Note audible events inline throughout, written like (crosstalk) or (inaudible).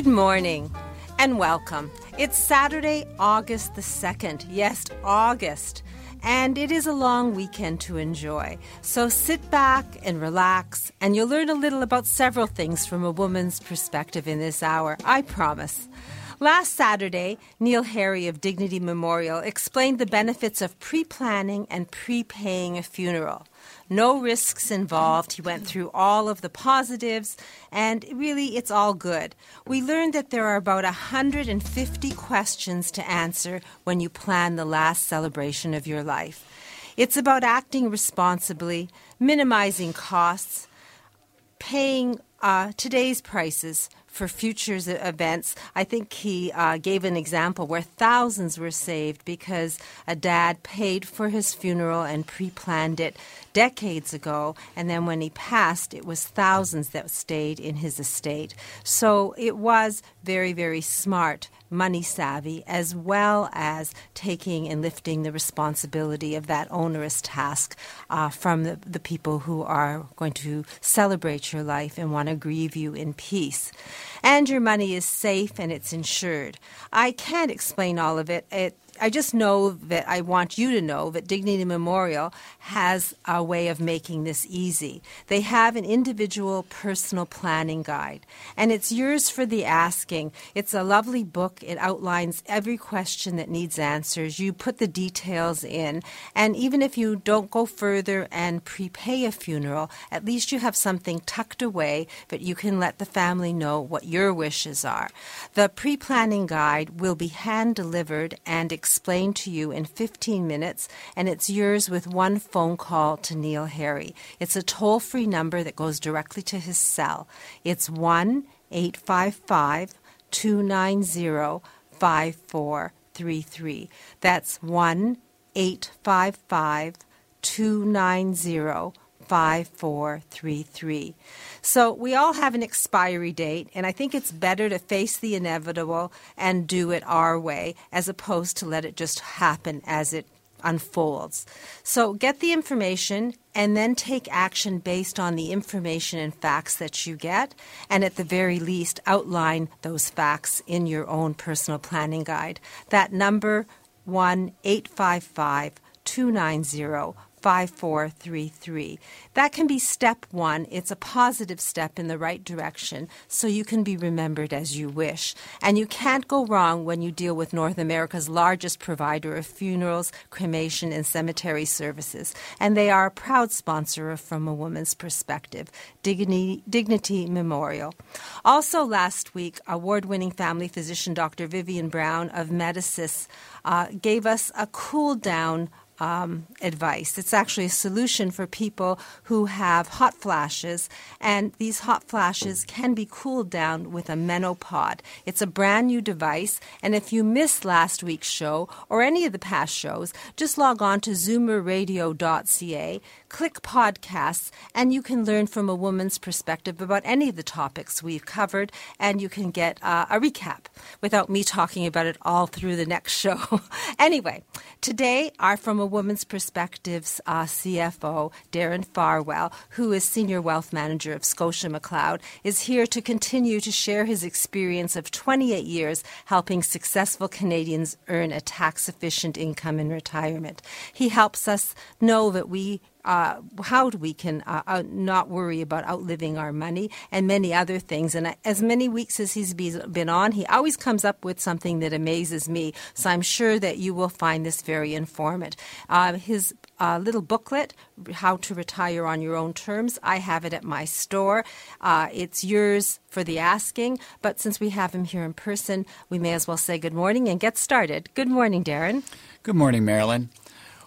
Good morning and welcome. It's Saturday, August the 2nd. Yes, August. And it is a long weekend to enjoy. So sit back and relax, and you'll learn a little about several things from a woman's perspective in this hour, I promise. Last Saturday, Neil Harry of Dignity Memorial explained the benefits of pre planning and prepaying a funeral. No risks involved. He went through all of the positives, and really, it's all good. We learned that there are about 150 questions to answer when you plan the last celebration of your life. It's about acting responsibly, minimizing costs, paying uh, today's prices for futures events. I think he uh, gave an example where thousands were saved because a dad paid for his funeral and pre planned it decades ago. And then when he passed, it was thousands that stayed in his estate. So it was very, very smart money savvy, as well as taking and lifting the responsibility of that onerous task uh, from the, the people who are going to celebrate your life and want to grieve you in peace. And your money is safe and it's insured. I can't explain all of it. It I just know that I want you to know that Dignity Memorial has a way of making this easy. They have an individual personal planning guide, and it's yours for the asking. It's a lovely book. It outlines every question that needs answers. You put the details in, and even if you don't go further and prepay a funeral, at least you have something tucked away that you can let the family know what your wishes are. The pre planning guide will be hand delivered and explained to you in 15 minutes, and it's yours with one phone call to Neil Harry. It's a toll free number that goes directly to his cell. It's 1 855 290 5433. That's 1 855 290 5433. So we all have an expiry date, and I think it's better to face the inevitable and do it our way as opposed to let it just happen as it unfolds. So get the information and then take action based on the information and facts that you get, and at the very least, outline those facts in your own personal planning guide. That number, 1 855 290 5433. That can be step one. It's a positive step in the right direction, so you can be remembered as you wish. And you can't go wrong when you deal with North America's largest provider of funerals, cremation, and cemetery services. And they are a proud sponsor of From a Woman's Perspective, Dignity, Dignity Memorial. Also, last week, award winning family physician Dr. Vivian Brown of Medicis uh, gave us a cool down um, advice. It's actually a solution for people who have hot flashes, and these hot flashes can be cooled down with a Menopod. It's a brand new device, and if you missed last week's show or any of the past shows, just log on to zoomerradio.ca, click podcasts, and you can learn from a woman's perspective about any of the topics we've covered, and you can get uh, a recap without me talking about it all through the next show. (laughs) anyway, today, our From a Woman's Perspectives uh, CFO, Darren Farwell, who is Senior Wealth Manager of Scotia McLeod, is here to continue to share his experience of 28 years helping successful Canadians earn a tax efficient income in retirement. He helps us know that we uh, how we can uh, out, not worry about outliving our money and many other things. And as many weeks as he's been on, he always comes up with something that amazes me. So I'm sure that you will find this very informative. Uh, his uh, little booklet, How to Retire on Your Own Terms, I have it at my store. Uh, it's yours for the asking, but since we have him here in person, we may as well say good morning and get started. Good morning, Darren. Good morning, Marilyn.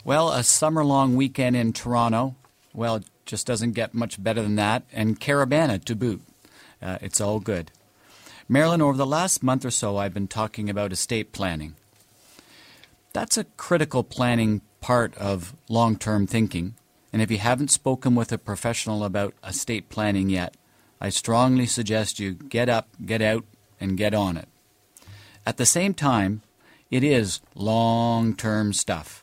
Well, a summer long weekend in Toronto, well, it just doesn't get much better than that, and Caribana to boot. Uh, it's all good. Marilyn, over the last month or so, I've been talking about estate planning. That's a critical planning part of long term thinking, and if you haven't spoken with a professional about estate planning yet, I strongly suggest you get up, get out, and get on it. At the same time, it is long term stuff.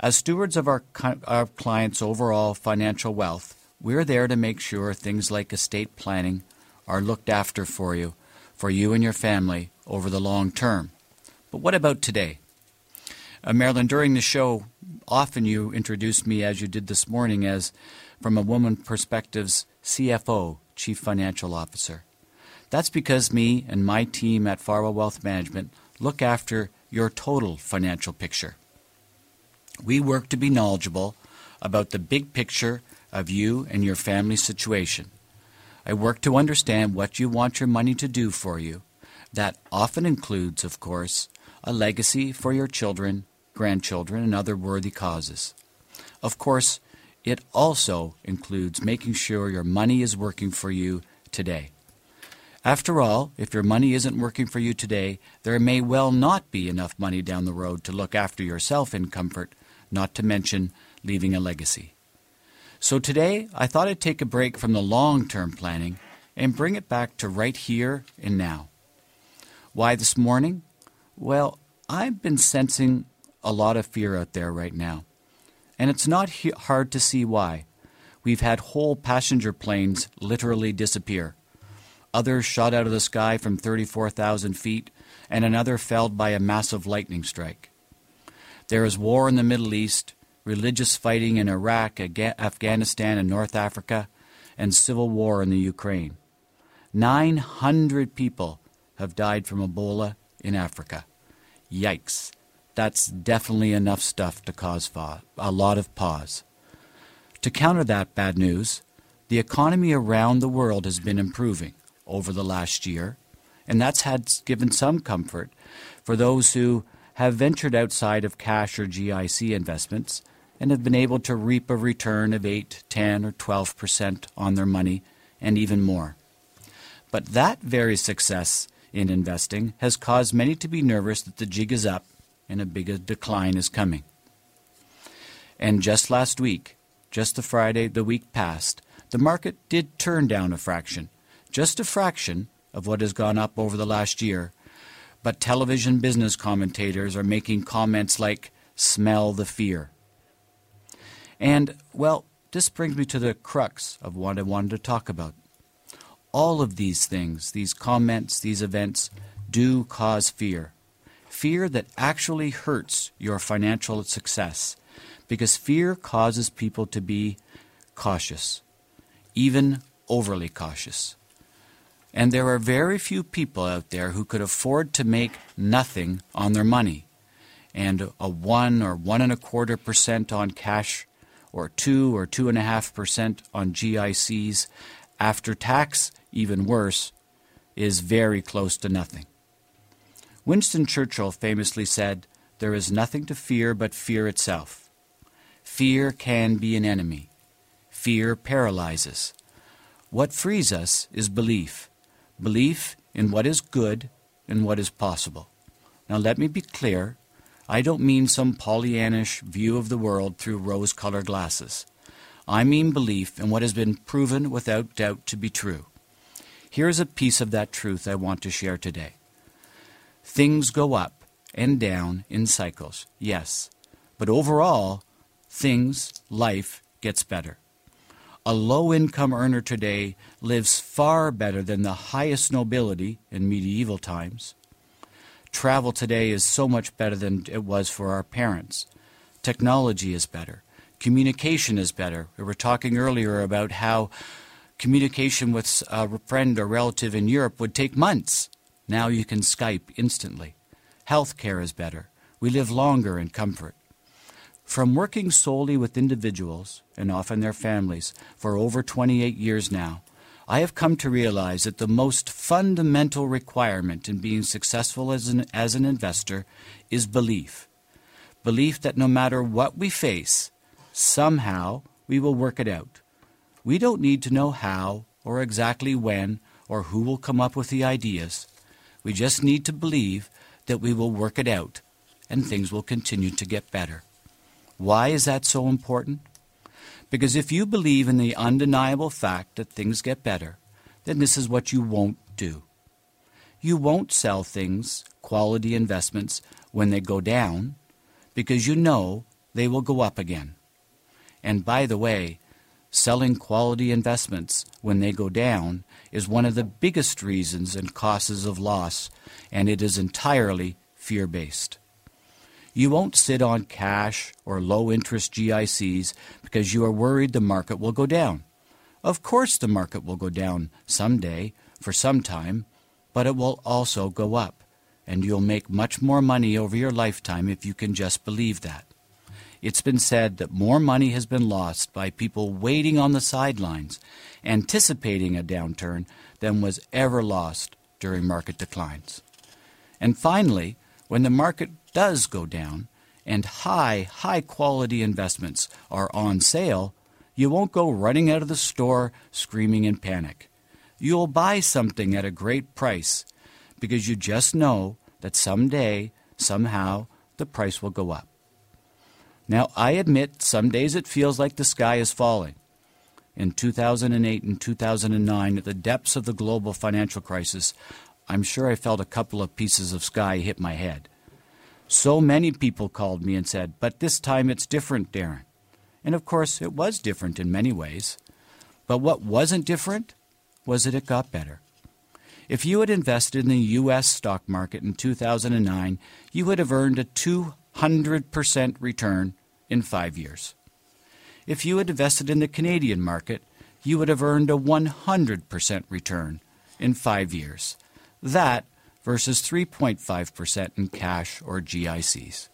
As stewards of our, our clients' overall financial wealth, we're there to make sure things like estate planning are looked after for you, for you and your family over the long term. But what about today? Uh, Marilyn, during the show, often you introduce me, as you did this morning, as from a woman perspective's CFO, Chief Financial Officer. That's because me and my team at Farwell Wealth Management look after your total financial picture. We work to be knowledgeable about the big picture of you and your family situation. I work to understand what you want your money to do for you. That often includes, of course, a legacy for your children, grandchildren, and other worthy causes. Of course, it also includes making sure your money is working for you today. After all, if your money isn't working for you today, there may well not be enough money down the road to look after yourself in comfort not to mention leaving a legacy. So today, I thought I'd take a break from the long term planning and bring it back to right here and now. Why this morning? Well, I've been sensing a lot of fear out there right now. And it's not he- hard to see why. We've had whole passenger planes literally disappear. Others shot out of the sky from 34,000 feet, and another felled by a massive lightning strike. There is war in the Middle East, religious fighting in Iraq, Afghanistan, and North Africa, and civil war in the Ukraine. 900 people have died from Ebola in Africa. Yikes. That's definitely enough stuff to cause a lot of pause. To counter that bad news, the economy around the world has been improving over the last year, and that's had given some comfort for those who have ventured outside of cash or GIC investments and have been able to reap a return of 8, 10, or 12 percent on their money and even more. But that very success in investing has caused many to be nervous that the jig is up and a big decline is coming. And just last week, just the Friday the week past, the market did turn down a fraction, just a fraction of what has gone up over the last year, but television business commentators are making comments like, smell the fear. And, well, this brings me to the crux of what I wanted to talk about. All of these things, these comments, these events, do cause fear. Fear that actually hurts your financial success, because fear causes people to be cautious, even overly cautious. And there are very few people out there who could afford to make nothing on their money. And a one or one and a quarter percent on cash, or two or two and a half percent on GICs, after tax, even worse, is very close to nothing. Winston Churchill famously said, There is nothing to fear but fear itself. Fear can be an enemy. Fear paralyzes. What frees us is belief belief in what is good and what is possible. Now, let me be clear. I don't mean some Pollyannish view of the world through rose colored glasses. I mean belief in what has been proven without doubt to be true. Here's a piece of that truth I want to share today. Things go up and down in cycles, yes, but overall, things, life, gets better. A low income earner today lives far better than the highest nobility in medieval times. Travel today is so much better than it was for our parents. Technology is better. Communication is better. We were talking earlier about how communication with a friend or relative in Europe would take months. Now you can Skype instantly. Health care is better. We live longer in comfort. From working solely with individuals, and often their families, for over 28 years now, I have come to realize that the most fundamental requirement in being successful as an, as an investor is belief. Belief that no matter what we face, somehow we will work it out. We don't need to know how or exactly when or who will come up with the ideas. We just need to believe that we will work it out and things will continue to get better. Why is that so important? Because if you believe in the undeniable fact that things get better, then this is what you won't do. You won't sell things, quality investments, when they go down, because you know they will go up again. And by the way, selling quality investments when they go down is one of the biggest reasons and causes of loss, and it is entirely fear based. You won't sit on cash or low interest GICs because you are worried the market will go down. Of course, the market will go down someday for some time, but it will also go up, and you'll make much more money over your lifetime if you can just believe that. It's been said that more money has been lost by people waiting on the sidelines, anticipating a downturn, than was ever lost during market declines. And finally, when the market does go down and high, high quality investments are on sale, you won't go running out of the store screaming in panic. You'll buy something at a great price because you just know that someday, somehow, the price will go up. Now, I admit some days it feels like the sky is falling. In 2008 and 2009, at the depths of the global financial crisis, I'm sure I felt a couple of pieces of sky hit my head. So many people called me and said, But this time it's different, Darren. And of course, it was different in many ways. But what wasn't different was that it got better. If you had invested in the U.S. stock market in 2009, you would have earned a 200% return in five years. If you had invested in the Canadian market, you would have earned a 100% return in five years. That versus 3.5% in cash or GICs.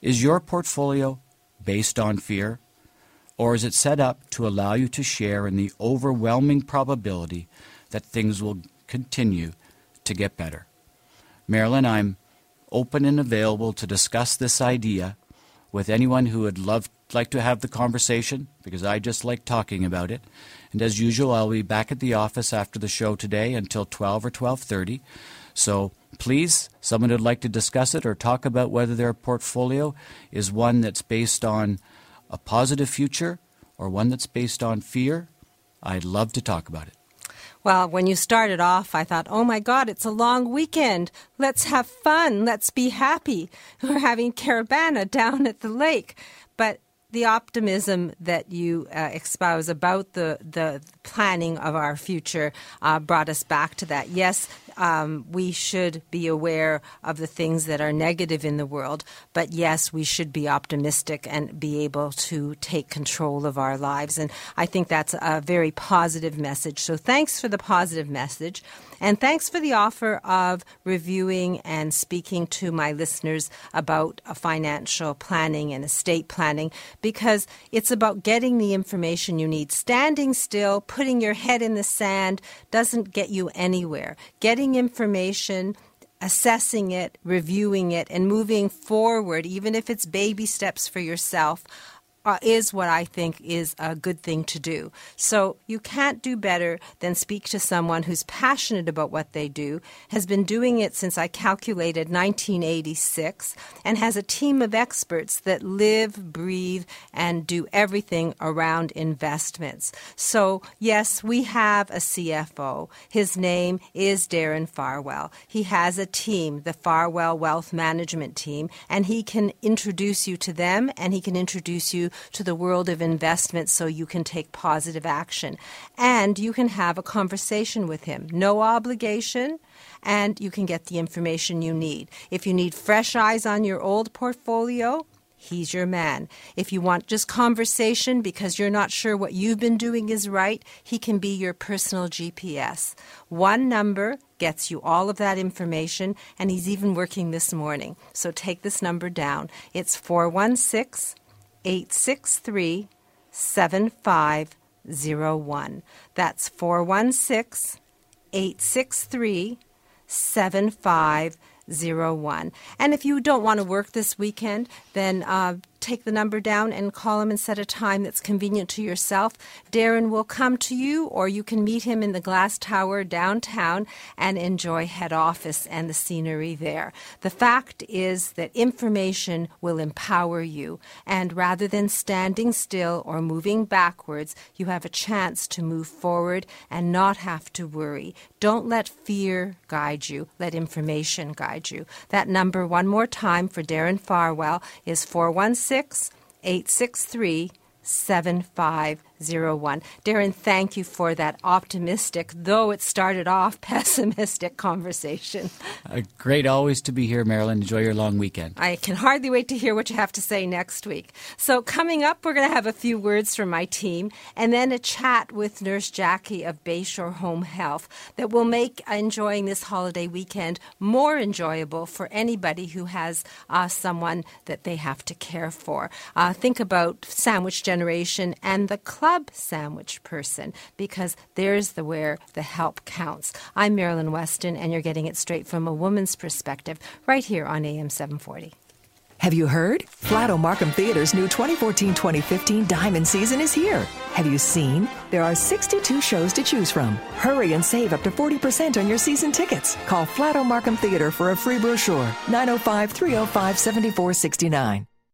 Is your portfolio based on fear, or is it set up to allow you to share in the overwhelming probability that things will continue to get better? Marilyn, I'm open and available to discuss this idea with anyone who would love like to have the conversation because I just like talking about it. And as usual, I'll be back at the office after the show today until 12 or 12:30. So please, someone who'd like to discuss it or talk about whether their portfolio is one that's based on a positive future or one that's based on fear, I'd love to talk about it. Well, when you started off, I thought, oh my God, it's a long weekend. Let's have fun. Let's be happy. (laughs) We're having Caribana down at the lake. But the optimism that you uh, espouse about the, the planning of our future uh, brought us back to that. Yes, um, we should be aware of the things that are negative in the world, but yes, we should be optimistic and be able to take control of our lives. And I think that's a very positive message. So thanks for the positive message. And thanks for the offer of reviewing and speaking to my listeners about financial planning and estate planning because it's about getting the information you need. Standing still, putting your head in the sand doesn't get you anywhere. Getting information assessing it, reviewing it, and moving forward, even if it's baby steps for yourself, uh, is what I think is a good thing to do. So you can't do better than speak to someone who's passionate about what they do, has been doing it since I calculated 1986, and has a team of experts that live, breathe, and do everything around investments. So, yes, we have a CFO. His name is Darren Farwell. He has a team, the Farwell Wealth Management Team, and he can introduce you to them and he can introduce you to the world of investment so you can take positive action. And you can have a conversation with him. No obligation and you can get the information you need. If you need fresh eyes on your old portfolio, he's your man. If you want just conversation because you're not sure what you've been doing is right, he can be your personal GPS. One number gets you all of that information, and he's even working this morning. So take this number down. It's 416 863 7501. That's 416 863 7501. And if you don't want to work this weekend, then uh, take the number down and call him and set a time that's convenient to yourself. Darren will come to you, or you can meet him in the Glass Tower downtown and enjoy head office and the scenery there. The fact is that information will empower you, and rather than standing still or moving backwards, you have a chance to move forward and not have to worry. Don't let fear guide you, let information guide you. That number, one more time for Darren Farwell, is 416 863 7501. Darren, thank you for that optimistic, though it started off (laughs) pessimistic conversation. Uh, great always to be here, Marilyn. Enjoy your long weekend. I can hardly wait to hear what you have to say next week. So, coming up, we're going to have a few words from my team and then a chat with Nurse Jackie of Bayshore Home Health that will make enjoying this holiday weekend more enjoyable for anybody who has uh, someone that they have to care for. Uh, think about sandwich generation and the club sandwich person because there's the where the help counts. I'm Marilyn Weston, and you're getting it straight from a woman's perspective right here on AM 740. Have you heard? Flato Markham Theater's new 2014 2015 Diamond Season is here. Have you seen? There are 62 shows to choose from. Hurry and save up to 40% on your season tickets. Call Flato Markham Theater for a free brochure. 905 305 7469.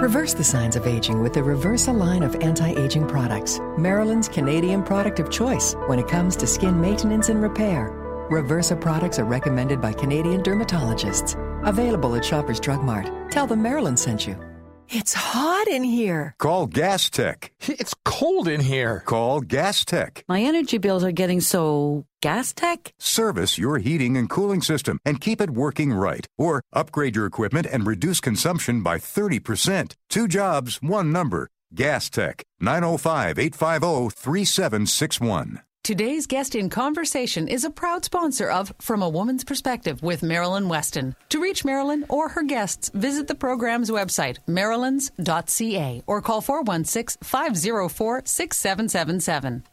Reverse the signs of aging with the Reversa line of anti-aging products. Marilyn's Canadian product of choice when it comes to skin maintenance and repair. Reversa products are recommended by Canadian dermatologists. Available at Shoppers Drug Mart. Tell them Maryland sent you. It's hot in here. Call Gas Tech. It's cold in here. Call Gas Tech. My energy bills are getting so gas tech? Service your heating and cooling system and keep it working right. Or upgrade your equipment and reduce consumption by 30%. Two jobs, one number. Gas Tech. 905 850 3761. Today's guest in conversation is a proud sponsor of From a Woman's Perspective with Marilyn Weston. To reach Marilyn or her guests, visit the program's website, marilyns.ca, or call 416 504 6777.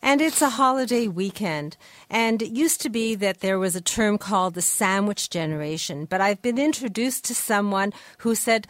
And it's a holiday weekend. And it used to be that there was a term called the sandwich generation. But I've been introduced to someone who said,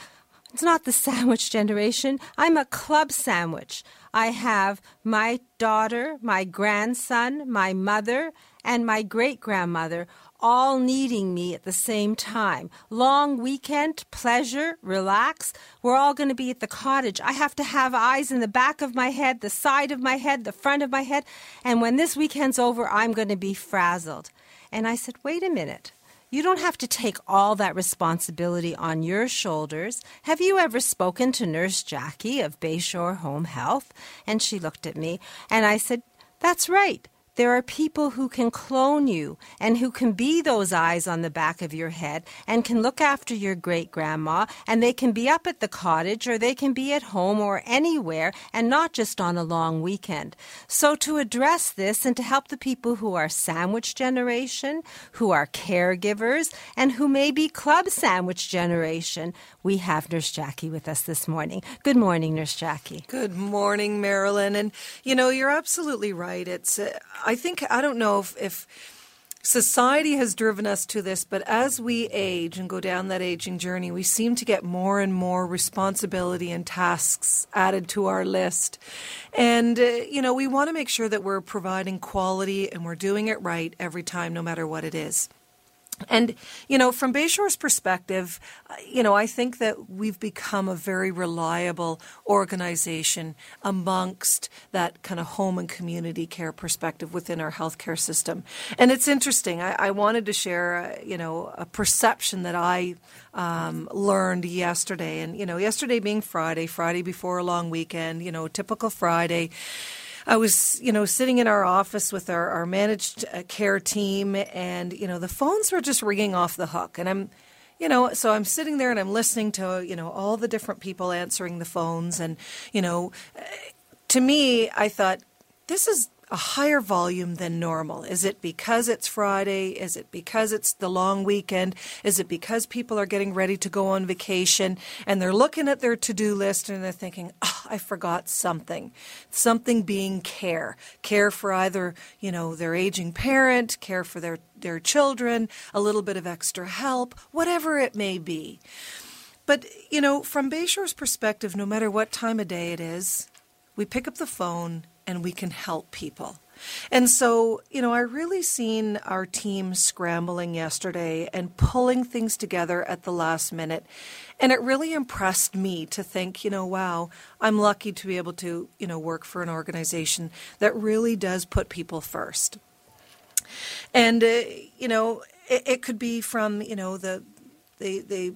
it's not the (laughs) sandwich generation. I'm a club sandwich. I have my daughter, my grandson, my mother, and my great grandmother all needing me at the same time. Long weekend, pleasure, relax. We're all going to be at the cottage. I have to have eyes in the back of my head, the side of my head, the front of my head. And when this weekend's over, I'm going to be frazzled. And I said, wait a minute. You don't have to take all that responsibility on your shoulders. Have you ever spoken to Nurse Jackie of Bayshore Home Health? And she looked at me, and I said, That's right. There are people who can clone you and who can be those eyes on the back of your head and can look after your great grandma and they can be up at the cottage or they can be at home or anywhere and not just on a long weekend. So to address this and to help the people who are sandwich generation, who are caregivers, and who may be club sandwich generation, we have Nurse Jackie with us this morning. Good morning, Nurse Jackie. Good morning, Marilyn. And you know, you're absolutely right. It's uh, I think I don't know if, if society has driven us to this, but as we age and go down that aging journey, we seem to get more and more responsibility and tasks added to our list. And, uh, you know, we want to make sure that we're providing quality and we're doing it right every time, no matter what it is. And, you know, from Bayshore's perspective, you know, I think that we've become a very reliable organization amongst that kind of home and community care perspective within our healthcare system. And it's interesting. I, I wanted to share, uh, you know, a perception that I um, learned yesterday. And, you know, yesterday being Friday, Friday before a long weekend, you know, typical Friday. I was, you know, sitting in our office with our, our managed uh, care team, and you know, the phones were just ringing off the hook, and I'm. You know, so I'm sitting there and I'm listening to, you know, all the different people answering the phones. And, you know, uh, to me, I thought, this is a higher volume than normal? Is it because it's Friday? Is it because it's the long weekend? Is it because people are getting ready to go on vacation and they're looking at their to do list and they're thinking, oh, I forgot something? Something being care. Care for either, you know, their aging parent, care for their, their children, a little bit of extra help, whatever it may be. But, you know, from Bayshore's perspective, no matter what time of day it is, we pick up the phone and we can help people. And so, you know, I really seen our team scrambling yesterday and pulling things together at the last minute. And it really impressed me to think, you know, wow, I'm lucky to be able to, you know, work for an organization that really does put people first. And, uh, you know, it, it could be from, you know, the, the, the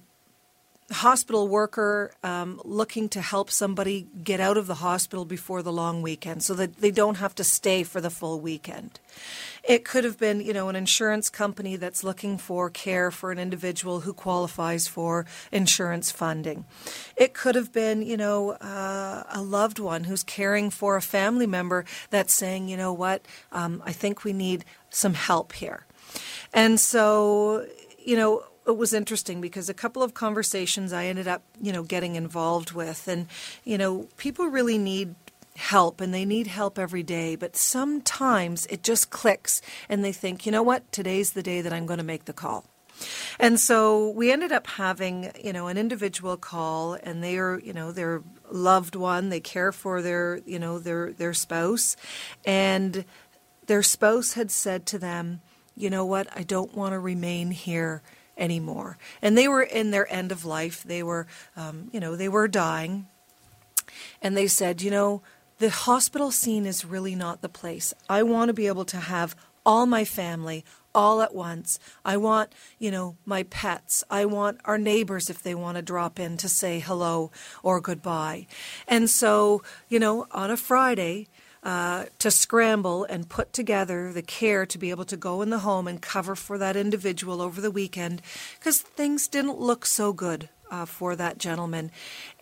hospital worker um, looking to help somebody get out of the hospital before the long weekend so that they don't have to stay for the full weekend. It could have been, you know, an insurance company that's looking for care for an individual who qualifies for insurance funding. It could have been, you know, uh, a loved one who's caring for a family member that's saying, you know what, um, I think we need some help here. And so, you know, it was interesting because a couple of conversations I ended up, you know, getting involved with, and you know, people really need help and they need help every day, but sometimes it just clicks and they think, you know what, today's the day that I'm going to make the call. And so we ended up having, you know, an individual call and they are, you know, their loved one, they care for their, you know, their their spouse. And their spouse had said to them, you know what, I don't want to remain here anymore. And they were in their end of life. They were, um, you know, they were dying. And they said, you know, the hospital scene is really not the place. I want to be able to have all my family all at once. I want, you know, my pets. I want our neighbors if they want to drop in to say hello or goodbye. And so, you know, on a Friday, uh, to scramble and put together the care to be able to go in the home and cover for that individual over the weekend because things didn't look so good uh, for that gentleman.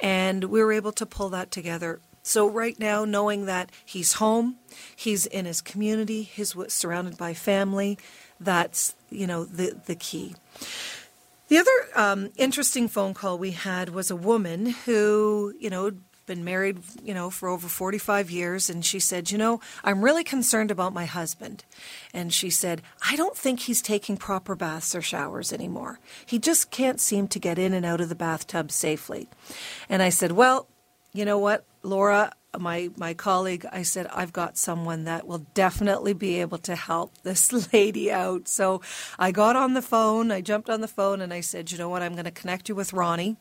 And we were able to pull that together. So, right now, knowing that he's home, he's in his community, he's surrounded by family, that's, you know, the, the key. The other um, interesting phone call we had was a woman who, you know, been married, you know, for over 45 years. And she said, You know, I'm really concerned about my husband. And she said, I don't think he's taking proper baths or showers anymore. He just can't seem to get in and out of the bathtub safely. And I said, Well, you know what, Laura, my my colleague, I said, I've got someone that will definitely be able to help this (laughs) lady out. So I got on the phone, I jumped on the phone and I said, you know what, I'm going to connect you with Ronnie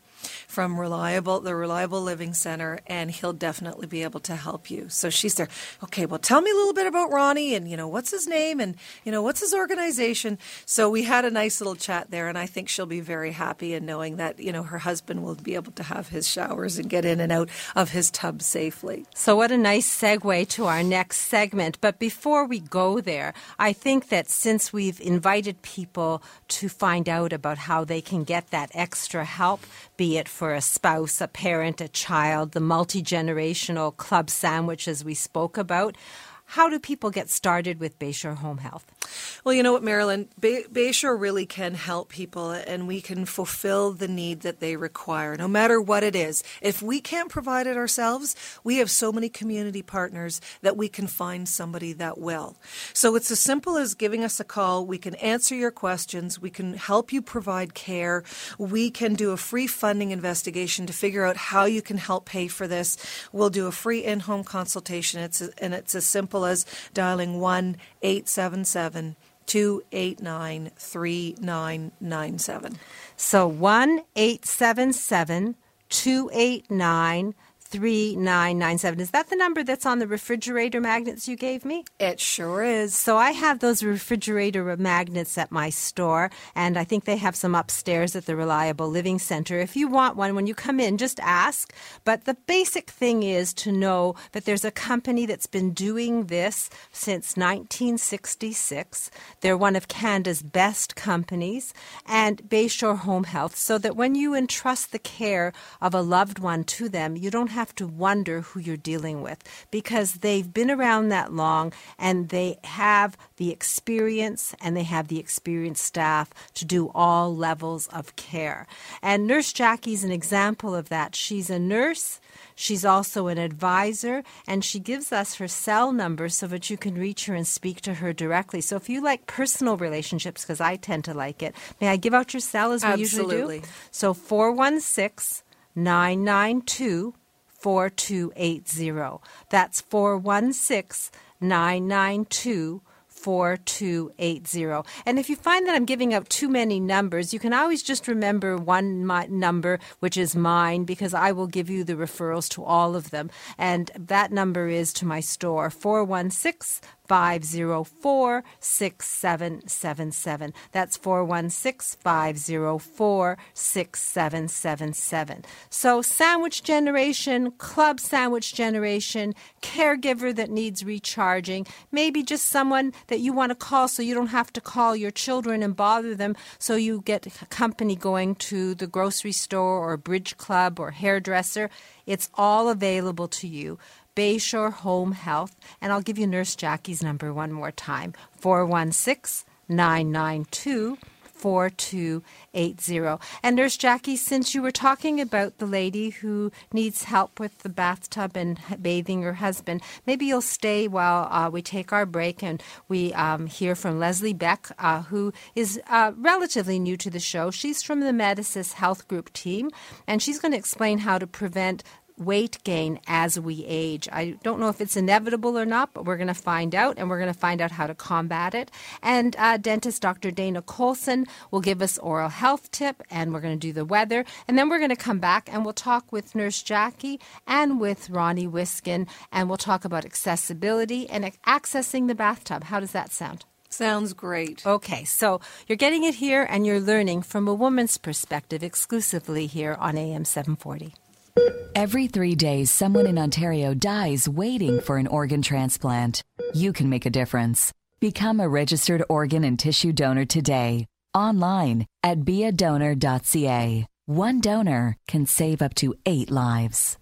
from Reliable, the Reliable Living Center, and he'll definitely be able to help you. So she's there. Okay, well, tell me a little bit about Ronnie, and you know, what's his name, and you know, what's his organization. So we had a nice little chat there, and I think she'll be very happy in knowing that you know her husband will be able to have his showers and get in and out of his tub safely. So what a nice segue to our next segment. But before we go there, I think that since we've invited people to find out about how they can get that extra help, be it for a spouse, a parent, a child, the multi generational club sandwich, as we spoke about. How do people get started with Bayshore Home Health? Well, you know what, Marilyn? Bay- Bayshore really can help people and we can fulfill the need that they require, no matter what it is. If we can't provide it ourselves, we have so many community partners that we can find somebody that will. So it's as simple as giving us a call. We can answer your questions. We can help you provide care. We can do a free funding investigation to figure out how you can help pay for this. We'll do a free in home consultation. It's a, and it's as simple simple as dialing 1 877 289 3997. So 1 877 289 3997. Is that the number that's on the refrigerator magnets you gave me? It sure is. So I have those refrigerator magnets at my store, and I think they have some upstairs at the Reliable Living Center. If you want one, when you come in, just ask. But the basic thing is to know that there's a company that's been doing this since 1966. They're one of Canada's best companies, and Bayshore Home Health, so that when you entrust the care of a loved one to them, you don't have to wonder who you're dealing with because they've been around that long and they have the experience and they have the experienced staff to do all levels of care. And Nurse Jackie's an example of that. She's a nurse. She's also an advisor, and she gives us her cell number so that you can reach her and speak to her directly. So if you like personal relationships, because I tend to like it, may I give out your cell as we Absolutely. usually do? So 416 992 4280. That's 416 992 4280. And if you find that I'm giving out too many numbers, you can always just remember one number, which is mine, because I will give you the referrals to all of them. And that number is to my store 416 504 6777. That's 416 504 6777. So, sandwich generation, club sandwich generation, caregiver that needs recharging, maybe just someone that you want to call so you don't have to call your children and bother them, so you get company going to the grocery store or bridge club or hairdresser. It's all available to you. Bayshore Home Health. And I'll give you Nurse Jackie's number one more time 416 992 4280. And Nurse Jackie, since you were talking about the lady who needs help with the bathtub and bathing her husband, maybe you'll stay while uh, we take our break and we um, hear from Leslie Beck, uh, who is uh, relatively new to the show. She's from the Medicis Health Group team, and she's going to explain how to prevent weight gain as we age. I don't know if it's inevitable or not, but we're going to find out, and we're going to find out how to combat it. And uh, dentist Dr. Dana Colson will give us oral health tip, and we're going to do the weather, and then we're going to come back and we'll talk with Nurse Jackie and with Ronnie Wiskin, and we'll talk about accessibility and accessing the bathtub. How does that sound? Sounds great. Okay, so you're getting it here and you're learning from a woman's perspective exclusively here on AM 740. Every three days, someone in Ontario dies waiting for an organ transplant. You can make a difference. Become a registered organ and tissue donor today. Online at beadonor.ca. One donor can save up to eight lives.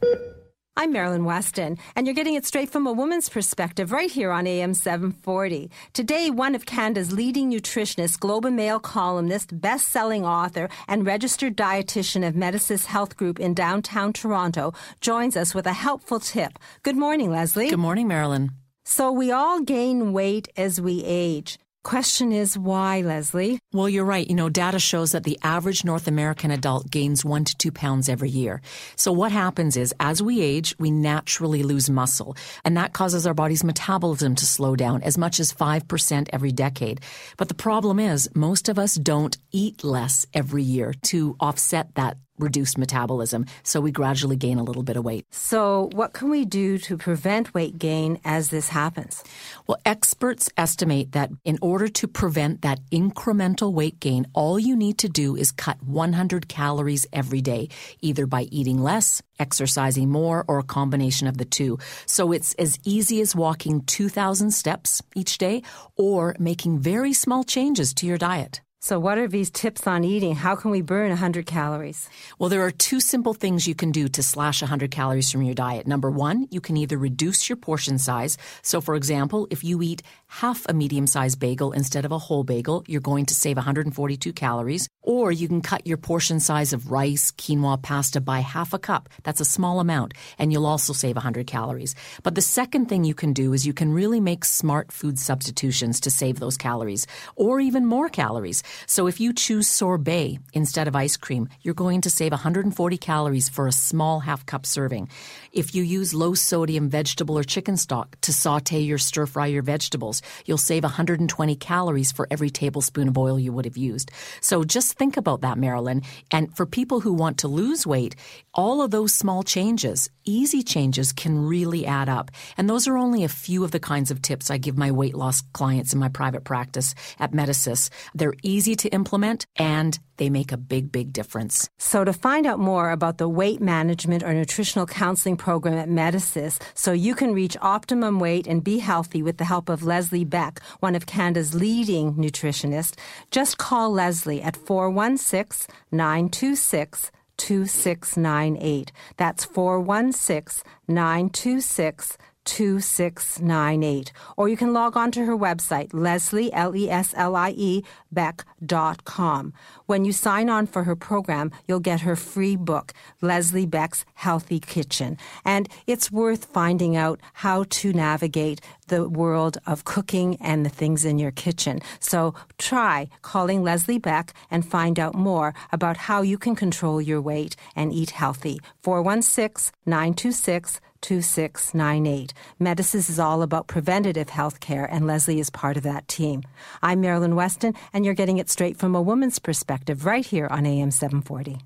I'm Marilyn Weston, and you're getting it straight from a woman's perspective right here on AM 740. Today, one of Canada's leading nutritionists, Globe and Mail columnist, best-selling author, and registered dietitian of Medicis Health Group in downtown Toronto, joins us with a helpful tip. Good morning, Leslie. Good morning, Marilyn. So we all gain weight as we age. Question is why, Leslie? Well, you're right. You know, data shows that the average North American adult gains one to two pounds every year. So what happens is as we age, we naturally lose muscle and that causes our body's metabolism to slow down as much as 5% every decade. But the problem is most of us don't eat less every year to offset that reduced metabolism. So we gradually gain a little bit of weight. So, what can we do to prevent weight gain as this happens? Well, experts estimate that in order to prevent that incremental weight gain, all you need to do is cut 100 calories every day, either by eating less, exercising more, or a combination of the two. So it's as easy as walking 2,000 steps each day or making very small changes to your diet. So, what are these tips on eating? How can we burn 100 calories? Well, there are two simple things you can do to slash 100 calories from your diet. Number one, you can either reduce your portion size. So, for example, if you eat half a medium sized bagel instead of a whole bagel, you're going to save 142 calories. Or you can cut your portion size of rice, quinoa, pasta by half a cup. That's a small amount, and you'll also save 100 calories. But the second thing you can do is you can really make smart food substitutions to save those calories, or even more calories. So if you choose sorbet instead of ice cream, you're going to save 140 calories for a small half cup serving. If you use low sodium vegetable or chicken stock to saute your stir fry your vegetables, you'll save 120 calories for every tablespoon of oil you would have used. So just think about that, Marilyn. And for people who want to lose weight, all of those small changes, easy changes, can really add up. And those are only a few of the kinds of tips I give my weight loss clients in my private practice at Medicis. They're easy to implement and they make a big, big difference. So, to find out more about the weight management or nutritional counseling program at Medisys, so you can reach optimum weight and be healthy with the help of Leslie Beck, one of Canada's leading nutritionists, just call Leslie at 416 926 2698. That's 416 926 2698. Or you can log on to her website, Leslie, L E S L I E, Beck.com. When you sign on for her program, you'll get her free book, Leslie Beck's Healthy Kitchen. And it's worth finding out how to navigate the world of cooking and the things in your kitchen. So try calling Leslie Beck and find out more about how you can control your weight and eat healthy. 416 926 2698. Medisys is all about preventative health care, and Leslie is part of that team. I'm Marilyn Weston, and you're getting it straight from a woman's perspective right here on AM 740.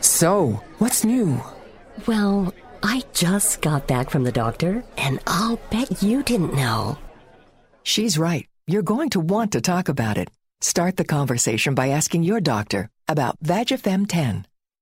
So, what's new? Well, I just got back from the doctor, and I'll bet you didn't know. She's right. You're going to want to talk about it. Start the conversation by asking your doctor about Vagifem 10.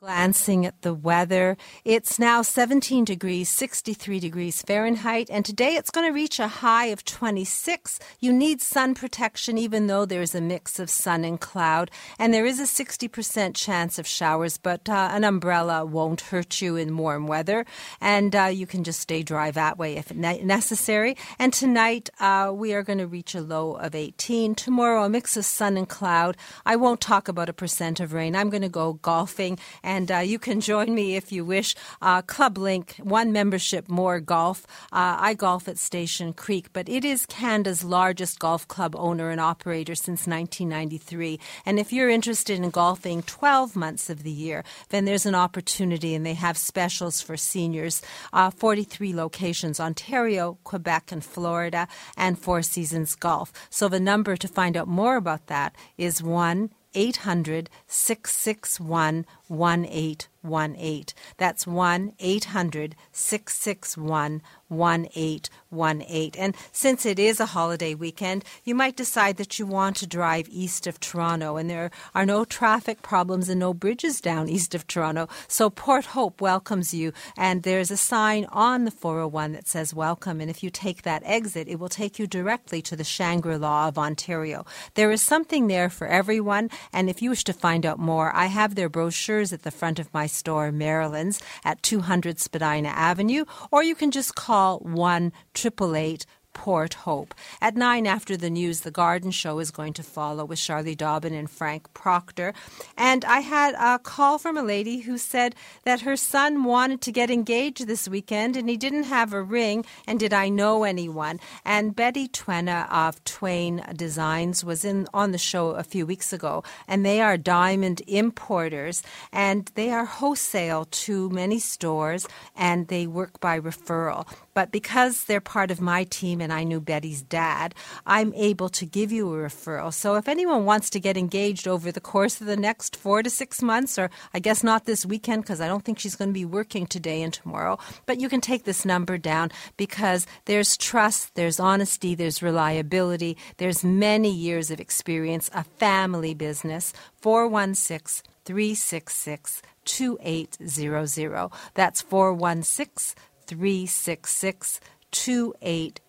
Glancing at the weather, it's now 17 degrees, 63 degrees Fahrenheit, and today it's going to reach a high of 26. You need sun protection even though there's a mix of sun and cloud, and there is a 60% chance of showers, but uh, an umbrella won't hurt you in warm weather, and uh, you can just stay dry that way if necessary. And tonight uh, we are going to reach a low of 18. Tomorrow, a mix of sun and cloud. I won't talk about a percent of rain. I'm going to go golfing and uh, you can join me if you wish. Uh, Club Link, one membership more golf. Uh, I golf at Station Creek, but it is Canada's largest golf club owner and operator since 1993. And if you're interested in golfing 12 months of the year, then there's an opportunity, and they have specials for seniors. Uh, 43 locations Ontario, Quebec, and Florida, and Four Seasons Golf. So the number to find out more about that is 1 800 661 1818. That's 1 800 661 1818. And since it is a holiday weekend, you might decide that you want to drive east of Toronto, and there are no traffic problems and no bridges down (laughs) east of Toronto. So Port Hope welcomes you, and there's a sign on the 401 that says welcome. And if you take that exit, it will take you directly to the Shangri La of Ontario. There is something there for everyone, and if you wish to find out more, I have their brochures at the front of my store, Marilyn's, at 200 Spadina Avenue, or you can just call call 1 888 Port Hope. At 9 after the news, the garden show is going to follow with Charlie Dobbin and Frank Proctor. And I had a call from a lady who said that her son wanted to get engaged this weekend and he didn't have a ring. And did I know anyone? And Betty Twena of Twain Designs was in on the show a few weeks ago. And they are diamond importers and they are wholesale to many stores and they work by referral. But because they're part of my team and I knew Betty's dad, I'm able to give you a referral. So if anyone wants to get engaged over the course of the next four to six months, or I guess not this weekend because I don't think she's going to be working today and tomorrow, but you can take this number down because there's trust, there's honesty, there's reliability, there's many years of experience, a family business. 416 366 2800. That's 416 366 2800.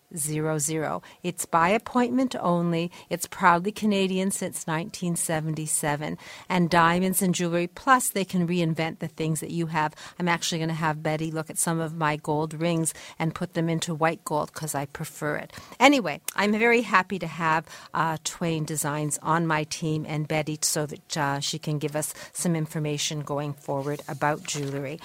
It's by appointment only. It's proudly Canadian since 1977. And diamonds and jewelry, plus they can reinvent the things that you have. I'm actually going to have Betty look at some of my gold rings and put them into white gold because I prefer it. Anyway, I'm very happy to have uh, Twain Designs on my team and Betty so that uh, she can give us some information going forward about jewelry.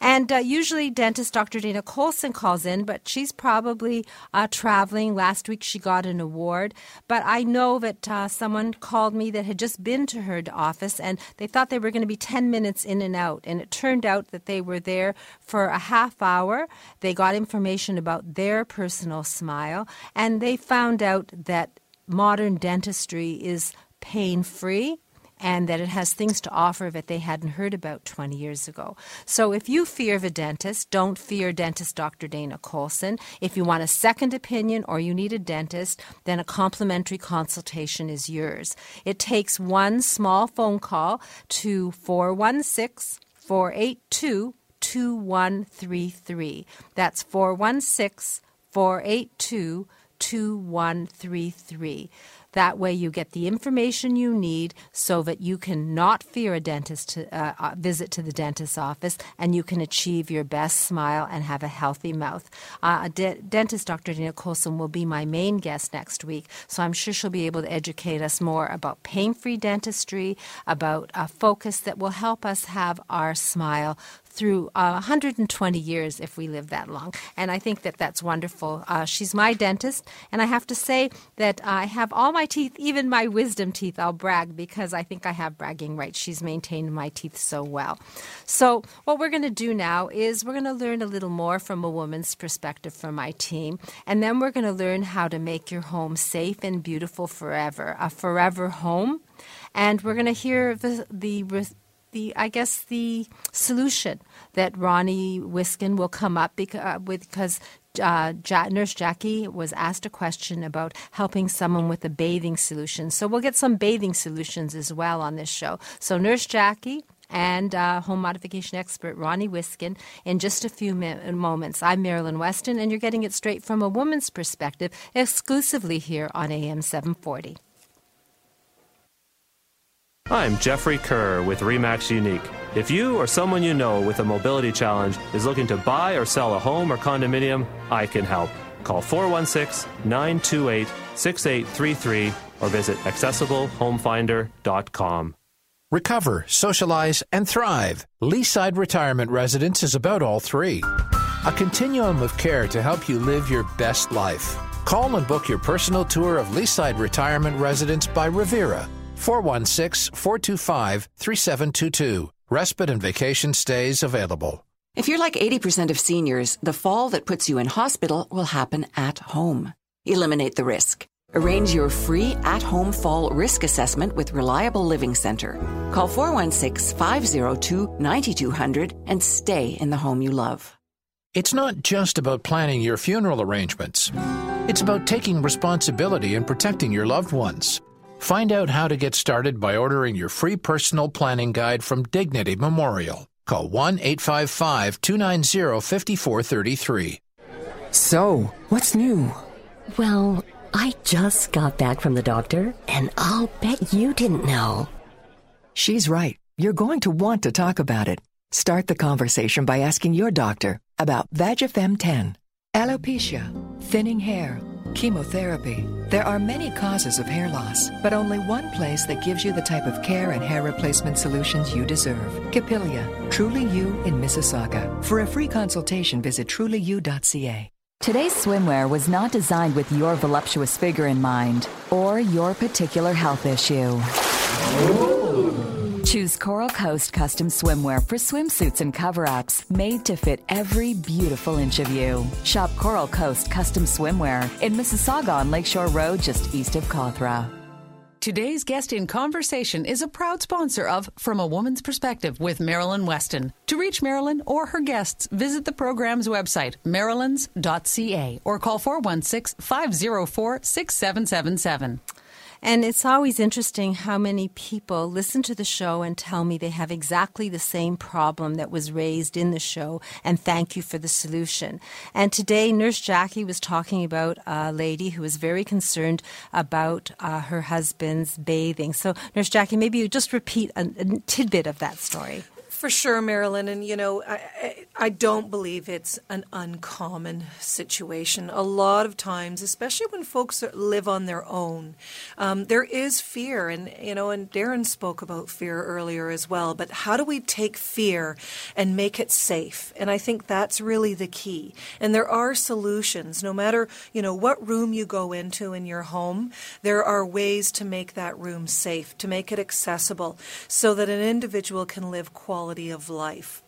And uh, usually, dentist Dr. Dana Colson calls in, but she's probably uh, traveling. Last week, she got an award. But I know that uh, someone called me that had just been to her office and they thought they were going to be 10 minutes in and out. And it turned out that they were there for a half hour. They got information about their personal smile and they found out that modern dentistry is pain free and that it has things to offer that they hadn't heard about 20 years ago. So if you fear of a dentist, don't fear dentist Dr. Dana Colson. If you want a second opinion or you need a dentist, then a complimentary consultation is yours. It takes one small phone call to 416 482 2133. That's 416 482 2133. That way, you get the information you need so that you can not fear a dentist to, uh, uh, visit to the dentist's office and you can achieve your best smile and have a healthy mouth. Uh, de- dentist, Dr. Dana Colson, will be my main guest next week, so I'm sure she'll be able to educate us more about pain free dentistry, about a focus that will help us have our smile through uh, 120 years if we live that long. And I think that that's wonderful. Uh, she's my dentist, and I have to say that I have all my teeth, even my wisdom teeth. I'll brag because I think I have bragging rights. She's maintained my teeth so well. So, what we're going to do now is we're going to learn a little more from a woman's perspective from my team, and then we're going to learn how to make your home safe and beautiful forever, a forever home. And we're going to hear the, the the I guess the solution that Ronnie Wiskin will come up because, uh, with because uh, Nurse Jackie was asked a question about helping someone with a bathing solution. So we'll get some bathing solutions as well on this show. So Nurse Jackie and uh, home modification expert Ronnie Wiskin in just a few mi- moments. I'm Marilyn Weston, and you're getting it straight from a woman's perspective exclusively here on AM 740. I'm Jeffrey Kerr with REMAX Unique. If you or someone you know with a mobility challenge is looking to buy or sell a home or condominium, I can help. Call 416 928 6833 or visit accessiblehomefinder.com. Recover, socialize, and thrive. Leaside Retirement Residence is about all three. A continuum of care to help you live your best life. Call and book your personal tour of Leaside Retirement Residence by Revera 416 425 3722. Respite and vacation stays available. If you're like 80% of seniors, the fall that puts you in hospital will happen at home. Eliminate the risk. Arrange your free at home fall risk assessment with Reliable Living Center. Call 416 502 9200 and stay in the home you love. It's not just about planning your funeral arrangements, it's about taking responsibility and protecting your loved ones. Find out how to get started by ordering your free personal planning guide from Dignity Memorial. Call 1 855 290 5433. So, what's new? Well, I just got back from the doctor, and I'll bet you didn't know. She's right. You're going to want to talk about it. Start the conversation by asking your doctor about Vagifem 10. Alopecia, thinning hair, chemotherapy. There are many causes of hair loss, but only one place that gives you the type of care and hair replacement solutions you deserve. Capilia, Truly You in Mississauga. For a free consultation, visit trulyu.ca. Today's swimwear was not designed with your voluptuous figure in mind or your particular health issue. Choose Coral Coast custom swimwear for swimsuits and cover ups made to fit every beautiful inch of you. Shop Coral Coast custom swimwear in Mississauga on Lakeshore Road, just east of Cawthra. Today's guest in conversation is a proud sponsor of From a Woman's Perspective with Marilyn Weston. To reach Marilyn or her guests, visit the program's website, marilyns.ca, or call 416 504 6777. And it's always interesting how many people listen to the show and tell me they have exactly the same problem that was raised in the show and thank you for the solution. And today, Nurse Jackie was talking about a lady who was very concerned about uh, her husband's bathing. So, Nurse Jackie, maybe you just repeat a, a tidbit of that story. For sure, Marilyn. And, you know, I, I don't believe it's an uncommon situation. A lot of times, especially when folks live on their own, um, there is fear. And, you know, and Darren spoke about fear earlier as well. But how do we take fear and make it safe? And I think that's really the key. And there are solutions. No matter, you know, what room you go into in your home, there are ways to make that room safe, to make it accessible so that an individual can live quality quality of life.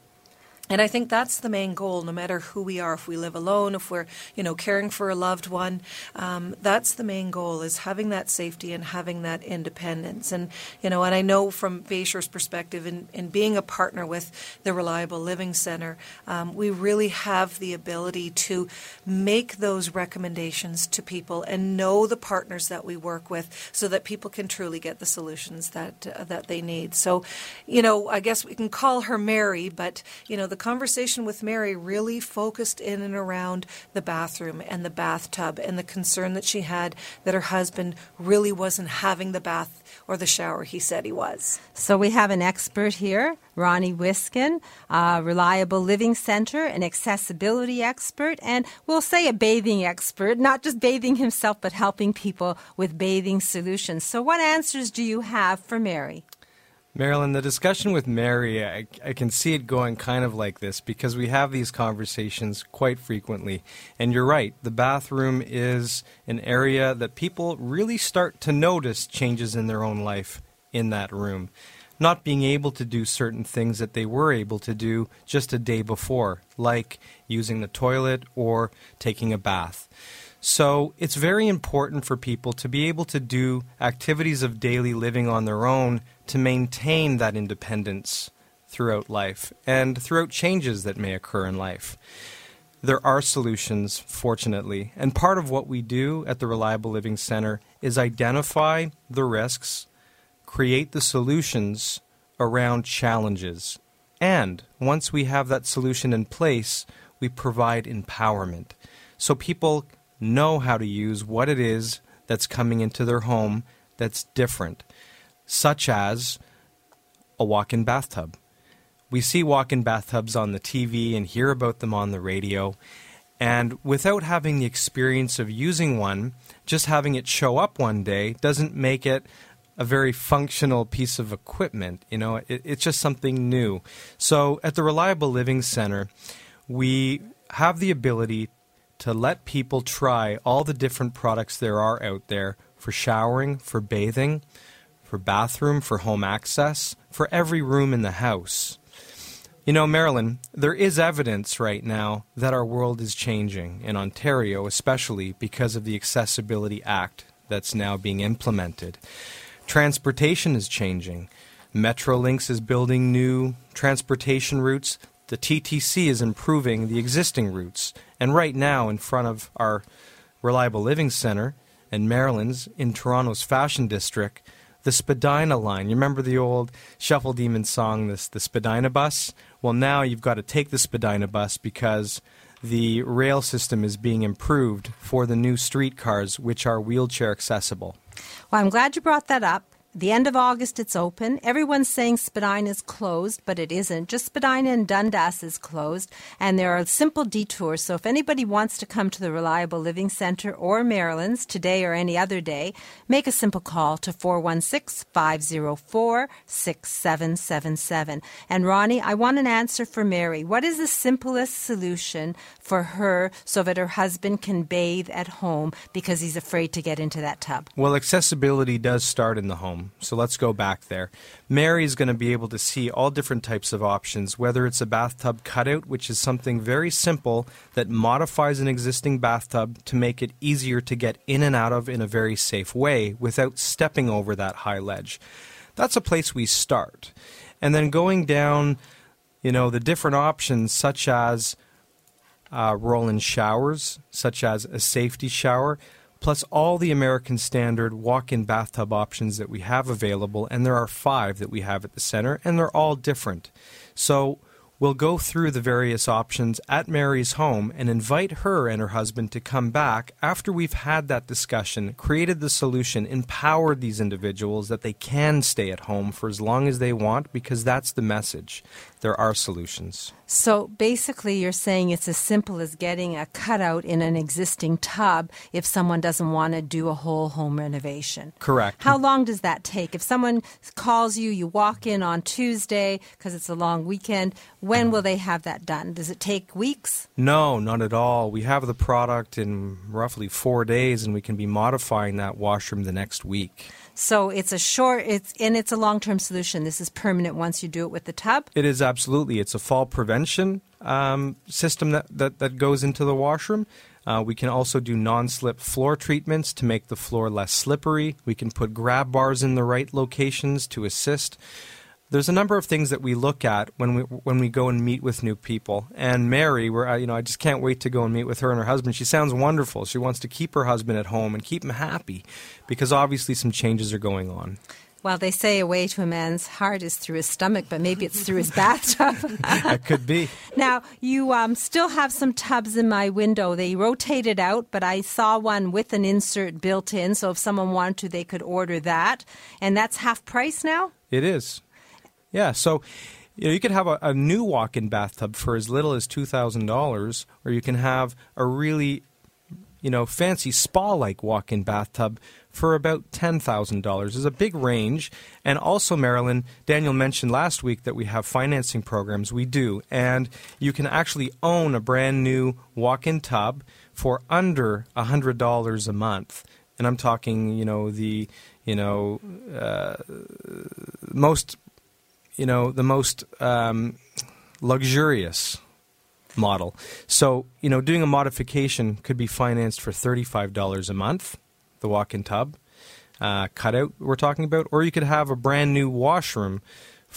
And I think that's the main goal, no matter who we are, if we live alone, if we're, you know, caring for a loved one, um, that's the main goal is having that safety and having that independence. And, you know, and I know from Bayshore's perspective in, in being a partner with the Reliable Living Center, um, we really have the ability to make those recommendations to people and know the partners that we work with so that people can truly get the solutions that, uh, that they need. So, you know, I guess we can call her Mary, but, you know, the the conversation with Mary really focused in and around the bathroom and the bathtub and the concern that she had that her husband really wasn't having the bath or the shower he said he was. So we have an expert here, Ronnie Wiskin, a Reliable Living Center, an accessibility expert, and we'll say a bathing expert, not just bathing himself, but helping people with bathing solutions. So, what answers do you have for Mary? Marilyn, the discussion with Mary, I, I, can see it going kind of like this because we have these conversations quite frequently. And you're right, the bathroom is an area that people really start to notice changes in their own life in that room. Not being able to do certain things that they were able to do just a day before, like using the toilet or taking a bath. So it's very important for people to be able to do activities of daily living on their own to maintain that independence throughout life and throughout changes that may occur in life. There are solutions, fortunately, and part of what we do at the Reliable Living Center is identify the risks, create the solutions around challenges, and once we have that solution in place, we provide empowerment. So people know how to use what it is that's coming into their home that's different such as a walk in bathtub. We see walk in bathtubs on the TV and hear about them on the radio. And without having the experience of using one, just having it show up one day doesn't make it a very functional piece of equipment. You know, it, it's just something new. So at the Reliable Living Center, we have the ability to let people try all the different products there are out there for showering, for bathing, bathroom, for home access, for every room in the house. You know, Marilyn, there is evidence right now that our world is changing, in Ontario especially because of the Accessibility Act that's now being implemented. Transportation is changing. Metrolinx is building new transportation routes. The TTC is improving the existing routes. And right now, in front of our Reliable Living Center and Marilyn's in Toronto's Fashion District, the Spadina line. You remember the old Shuffle Demon song, this the Spadina bus? Well, now you've got to take the Spadina bus because the rail system is being improved for the new streetcars, which are wheelchair accessible. Well, I'm glad you brought that up the end of August, it's open. Everyone's saying Spadina is closed, but it isn't. Just Spadina and Dundas is closed, and there are simple detours. So if anybody wants to come to the Reliable Living Center or Marilyn's today or any other day, make a simple call to 416 504 6777. And Ronnie, I want an answer for Mary. What is the simplest solution for her so that her husband can bathe at home because he's afraid to get into that tub? Well, accessibility does start in the home. So let's go back there. Mary is going to be able to see all different types of options, whether it's a bathtub cutout, which is something very simple that modifies an existing bathtub to make it easier to get in and out of in a very safe way without stepping over that high ledge. That's a place we start. And then going down, you know, the different options such as uh, roll in showers, such as a safety shower. Plus all the American standard walk in bathtub options that we have available. And there are five that we have at the center, and they're all different. So We'll go through the various options at Mary's home and invite her and her husband to come back after we've had that discussion, created the solution, empowered these individuals that they can stay at home for as long as they want because that's the message. There are solutions. So basically, you're saying it's as simple as getting a cutout in an existing tub if someone doesn't want to do a whole home renovation. Correct. How long does that take? If someone calls you, you walk in on Tuesday because it's a long weekend, when will they have that done? Does it take weeks? No, not at all. We have the product in roughly four days, and we can be modifying that washroom the next week. So it's a short, it's and it's a long-term solution. This is permanent once you do it with the tub. It is absolutely. It's a fall prevention um, system that, that that goes into the washroom. Uh, we can also do non-slip floor treatments to make the floor less slippery. We can put grab bars in the right locations to assist there's a number of things that we look at when we when we go and meet with new people. And Mary, where you know, I just can't wait to go and meet with her and her husband. She sounds wonderful. She wants to keep her husband at home and keep him happy, because obviously some changes are going on. Well, they say a way to a man's heart is through his stomach, but maybe it's through his bathtub. (laughs) that could be. Now, you um, still have some tubs in my window. They rotated out, but I saw one with an insert built in. So if someone wanted to, they could order that. And that's half price now? It is. Yeah, so you know, you could have a, a new walk-in bathtub for as little as two thousand dollars, or you can have a really, you know, fancy spa-like walk-in bathtub for about ten thousand dollars. There's a big range, and also Marilyn, Daniel mentioned last week that we have financing programs. We do, and you can actually own a brand new walk-in tub for under hundred dollars a month. And I'm talking, you know, the you know uh, most you know, the most um, luxurious model. So, you know, doing a modification could be financed for $35 a month, the walk in tub uh, cutout we're talking about, or you could have a brand new washroom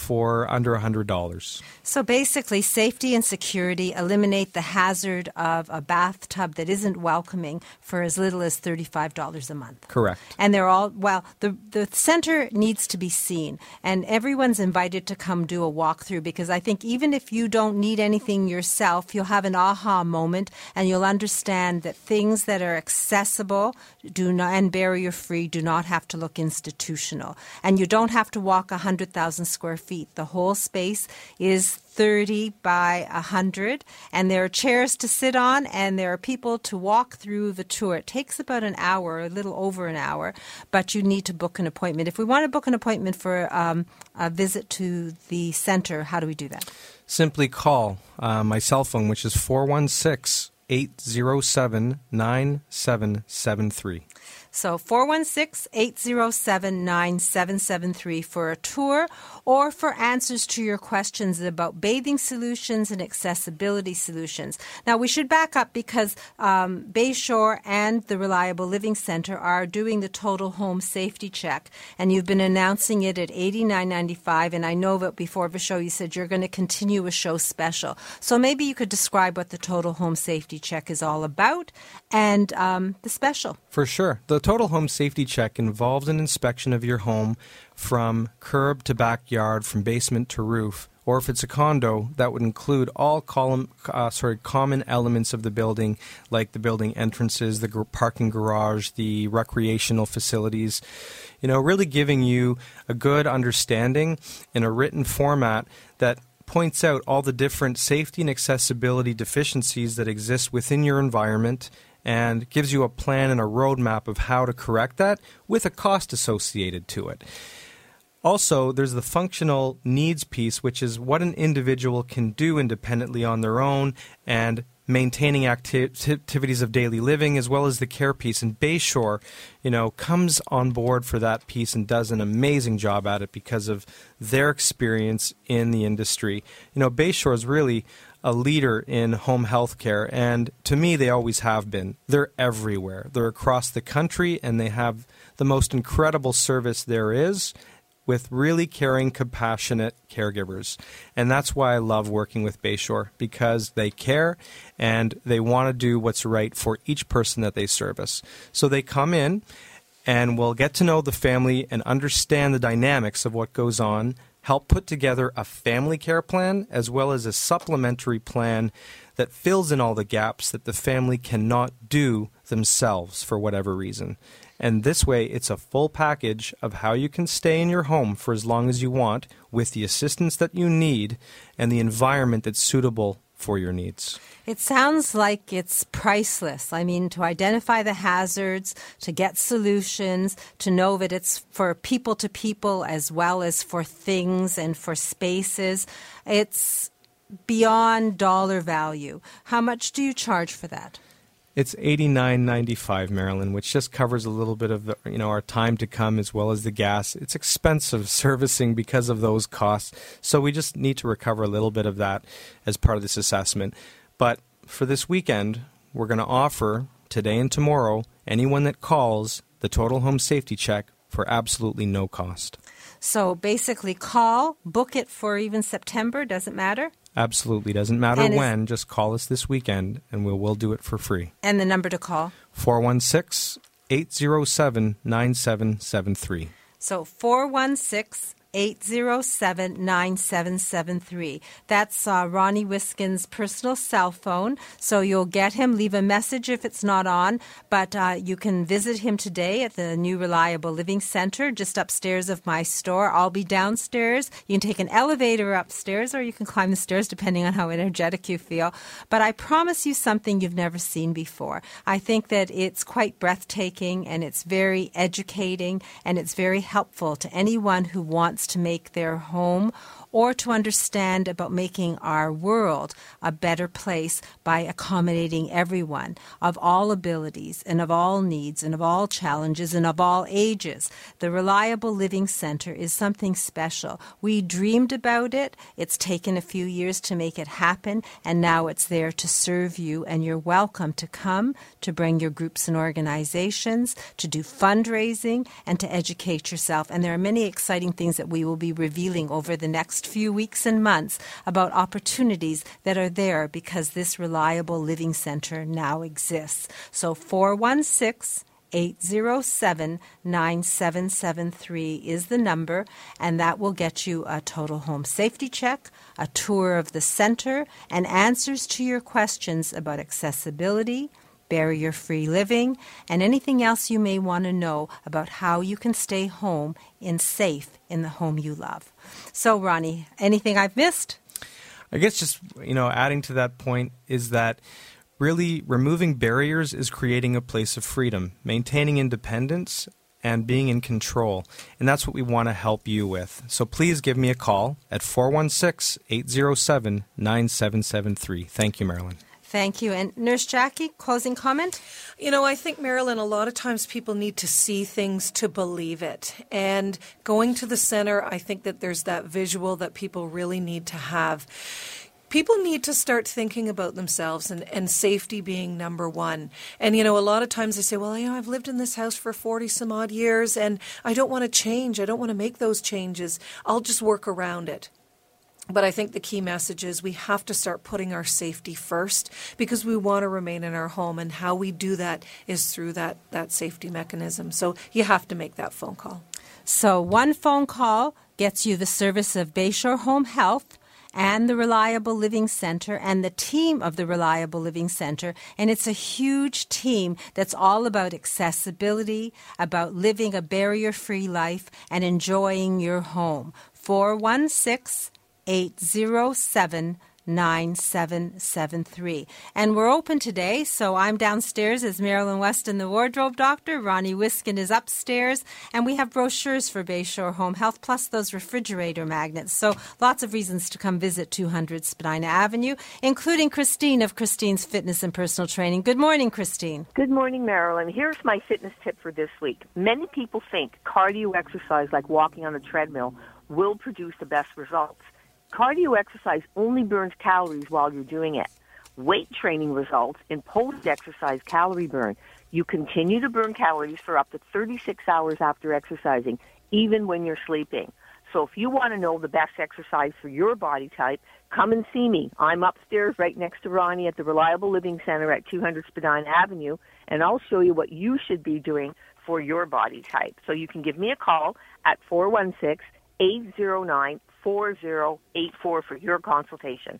for under $100. So basically, safety and security eliminate the hazard of a bathtub that isn't welcoming for as little as $35 a month. Correct. And they're all, well, the, the center needs to be seen, and everyone's invited to come do a walkthrough because I think even if you don't need anything yourself, you'll have an aha moment and you'll understand that things that are accessible do not, and barrier free do not have to look institutional. And you don't have to walk 100,000 square feet feet. The whole space is 30 by 100, and there are chairs to sit on, and there are people to walk through the tour. It takes about an hour, a little over an hour, but you need to book an appointment. If we want to book an appointment for um, a visit to the center, how do we do that? Simply call uh, my cell phone, which is 416 807 9773. So 416 807 9773 for a tour or for answers to your questions about bathing solutions and accessibility solutions. Now, we should back up because um, Bayshore and the Reliable Living Center are doing the total home safety check, and you've been announcing it at $89.95. And I know that before the show you said you're going to continue a show special. So maybe you could describe what the total home safety check is all about and um, the special. For sure. The total home safety check involves an inspection of your home from curb to backyard, from basement to roof. Or if it's a condo, that would include all column, uh, sorry, common elements of the building, like the building entrances, the gr- parking garage, the recreational facilities. You know, really giving you a good understanding in a written format that points out all the different safety and accessibility deficiencies that exist within your environment and gives you a plan and a roadmap of how to correct that with a cost associated to it. Also, there's the functional needs piece, which is what an individual can do independently on their own and maintaining acti- activities of daily living as well as the care piece. And Bayshore, you know, comes on board for that piece and does an amazing job at it because of their experience in the industry. You know, Bayshore is really a leader in home health care, and to me, they always have been. They're everywhere. They're across the country, and they have the most incredible service there is with really caring, compassionate caregivers. And that's why I love working with Bayshore because they care and they want to do what's right for each person that they service. So they come in and we'll get to know the family and understand the dynamics of what goes on, help put together a family care plan as well as a supplementary plan that fills in all the gaps that the family cannot do themselves for whatever reason. And this way, it's a full package of how you can stay in your home for as long as you want with the assistance that you need and the environment that's suitable for your needs. It sounds like it's priceless. I mean, to identify the hazards, to get solutions, to know that it's for people to people as well as for things and for spaces. It's beyond dollar value. How much do you charge for that? It's eighty nine ninety five, Marilyn, which just covers a little bit of the, you know our time to come as well as the gas. It's expensive (laughs) servicing because of those costs, so we just need to recover a little bit of that as part of this assessment. But for this weekend, we're going to offer today and tomorrow anyone that calls the total home safety check for absolutely no cost. So basically, call, book it for even September, doesn't matter. Absolutely. Doesn't matter And when. Just call us this weekend and we'll, we'll do it for free. And the number to call. 416 807 9773. So 416 807 9773. That's uh, Ronnie Wiskin's personal cell phone. So you'll get him. Leave a message if it's not on. But uh, you can visit him today at the new Reliable Living Center just upstairs of my store. I'll be downstairs. You can take an elevator upstairs or you can climb the stairs depending on how energetic you feel. But I promise you something you've never seen before. I think that it's quite breathtaking and it's very educating and it's very helpful to anyone who wants to make their home or to understand about making our world a better place by accommodating everyone of all abilities and of all needs and of all challenges and of all ages. The Reliable Living Center is something special. We dreamed about it. It's taken a few years to make it happen, and now it's there to serve you. And you're welcome to come, to bring your groups and organizations, to do fundraising, and to educate yourself. And there are many exciting things that we will be revealing over the next few weeks and months about opportunities that are there because this reliable living center now exists. So 416 807 9773 is the number, and that will get you a total home safety check, a tour of the center, and answers to your questions about accessibility, barrier free living, and anything else you may want to know about how you can stay home in safe in the home you love. So, Ronnie, anything I've missed? I guess just, you know, adding to that point is that really removing barriers is creating a place of freedom, maintaining independence, and being in control. And that's what we want to help you with. So please give me a call at 416 807 9773. Thank you, Marilyn. Thank you. And Nurse Jackie, closing comment? You know, I think, Marilyn, a lot of times people need to see things to believe it. And going to the center, I think that there's that visual that people really need to have. People need to start thinking about themselves and, and safety being number one. And, you know, a lot of times they say, well, you know, I've lived in this house for 40 some odd years and I don't want to change. I don't want to make those changes. I'll just work around it. But I think the key message is we have to start putting our safety first because we want to remain in our home. And how we do that is through that, that safety mechanism. So you have to make that phone call. So, one phone call gets you the service of Bayshore Home Health and the Reliable Living Center and the team of the Reliable Living Center. And it's a huge team that's all about accessibility, about living a barrier free life, and enjoying your home. 416 807 9773. And we're open today, so I'm downstairs as Marilyn Weston, the wardrobe doctor. Ronnie Wiskin is upstairs, and we have brochures for Bayshore Home Health, plus those refrigerator magnets. So lots of reasons to come visit 200 Spadina Avenue, including Christine of Christine's Fitness and Personal Training. Good morning, Christine. Good morning, Marilyn. Here's my fitness tip for this week. Many people think cardio exercise like walking on a treadmill will produce the best results. Cardio exercise only burns calories while you're doing it. Weight training results in post exercise calorie burn. You continue to burn calories for up to 36 hours after exercising, even when you're sleeping. So if you want to know the best exercise for your body type, come and see me. I'm upstairs right next to Ronnie at the Reliable Living Center at 200 Spadina Avenue, and I'll show you what you should be doing for your body type. So you can give me a call at 416 809 4084 for your consultation.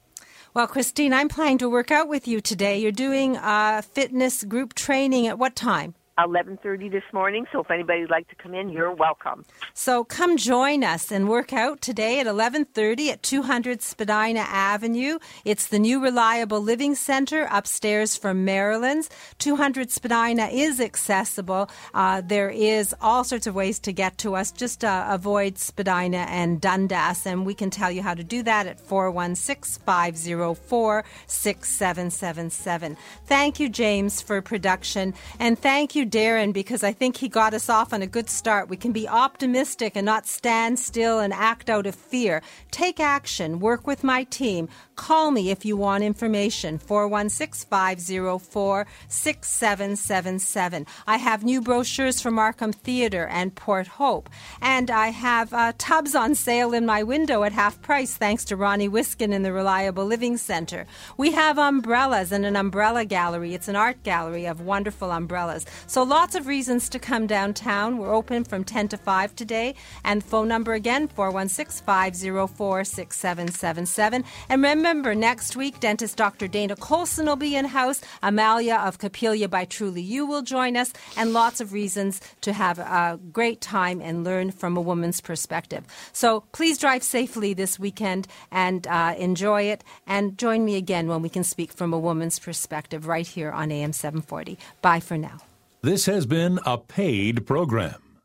Well, Christine, I'm planning to work out with you today. You're doing uh, fitness group training at what time? 11:30 this morning. So if anybody'd like to come in, you're welcome. So come join us and work out today at 11:30 at 200 Spadina Avenue. It's the new Reliable Living Center upstairs from Marilyn's. 200 Spadina is accessible. Uh, there is all sorts of ways to get to us. Just uh, avoid Spadina and Dundas, and we can tell you how to do that at 416-504-6777. Thank you, James, for production, and thank you. Darren because I think he got us off on a good start. We can be optimistic and not stand still and act out of fear. Take action, work with my team. Call me if you want information 416 504 6777. I have new brochures for Markham Theatre and Port Hope, and I have uh, tubs on sale in my window at half price thanks to Ronnie Wiskin in the Reliable Living Center. We have umbrellas and an umbrella gallery. It's an art gallery of wonderful umbrellas. So lots of reasons to come downtown. We're open from 10 to 5 today. And phone number again, 416 504 6777. And remember, next week, dentist Dr. Dana Colson will be in house. Amalia of Capilia by Truly You will join us. And lots of reasons to have a great time and learn from a woman's perspective. So please drive safely this weekend and uh, enjoy it. And join me again when we can speak from a woman's perspective right here on AM 740. Bye for now. This has been a paid program.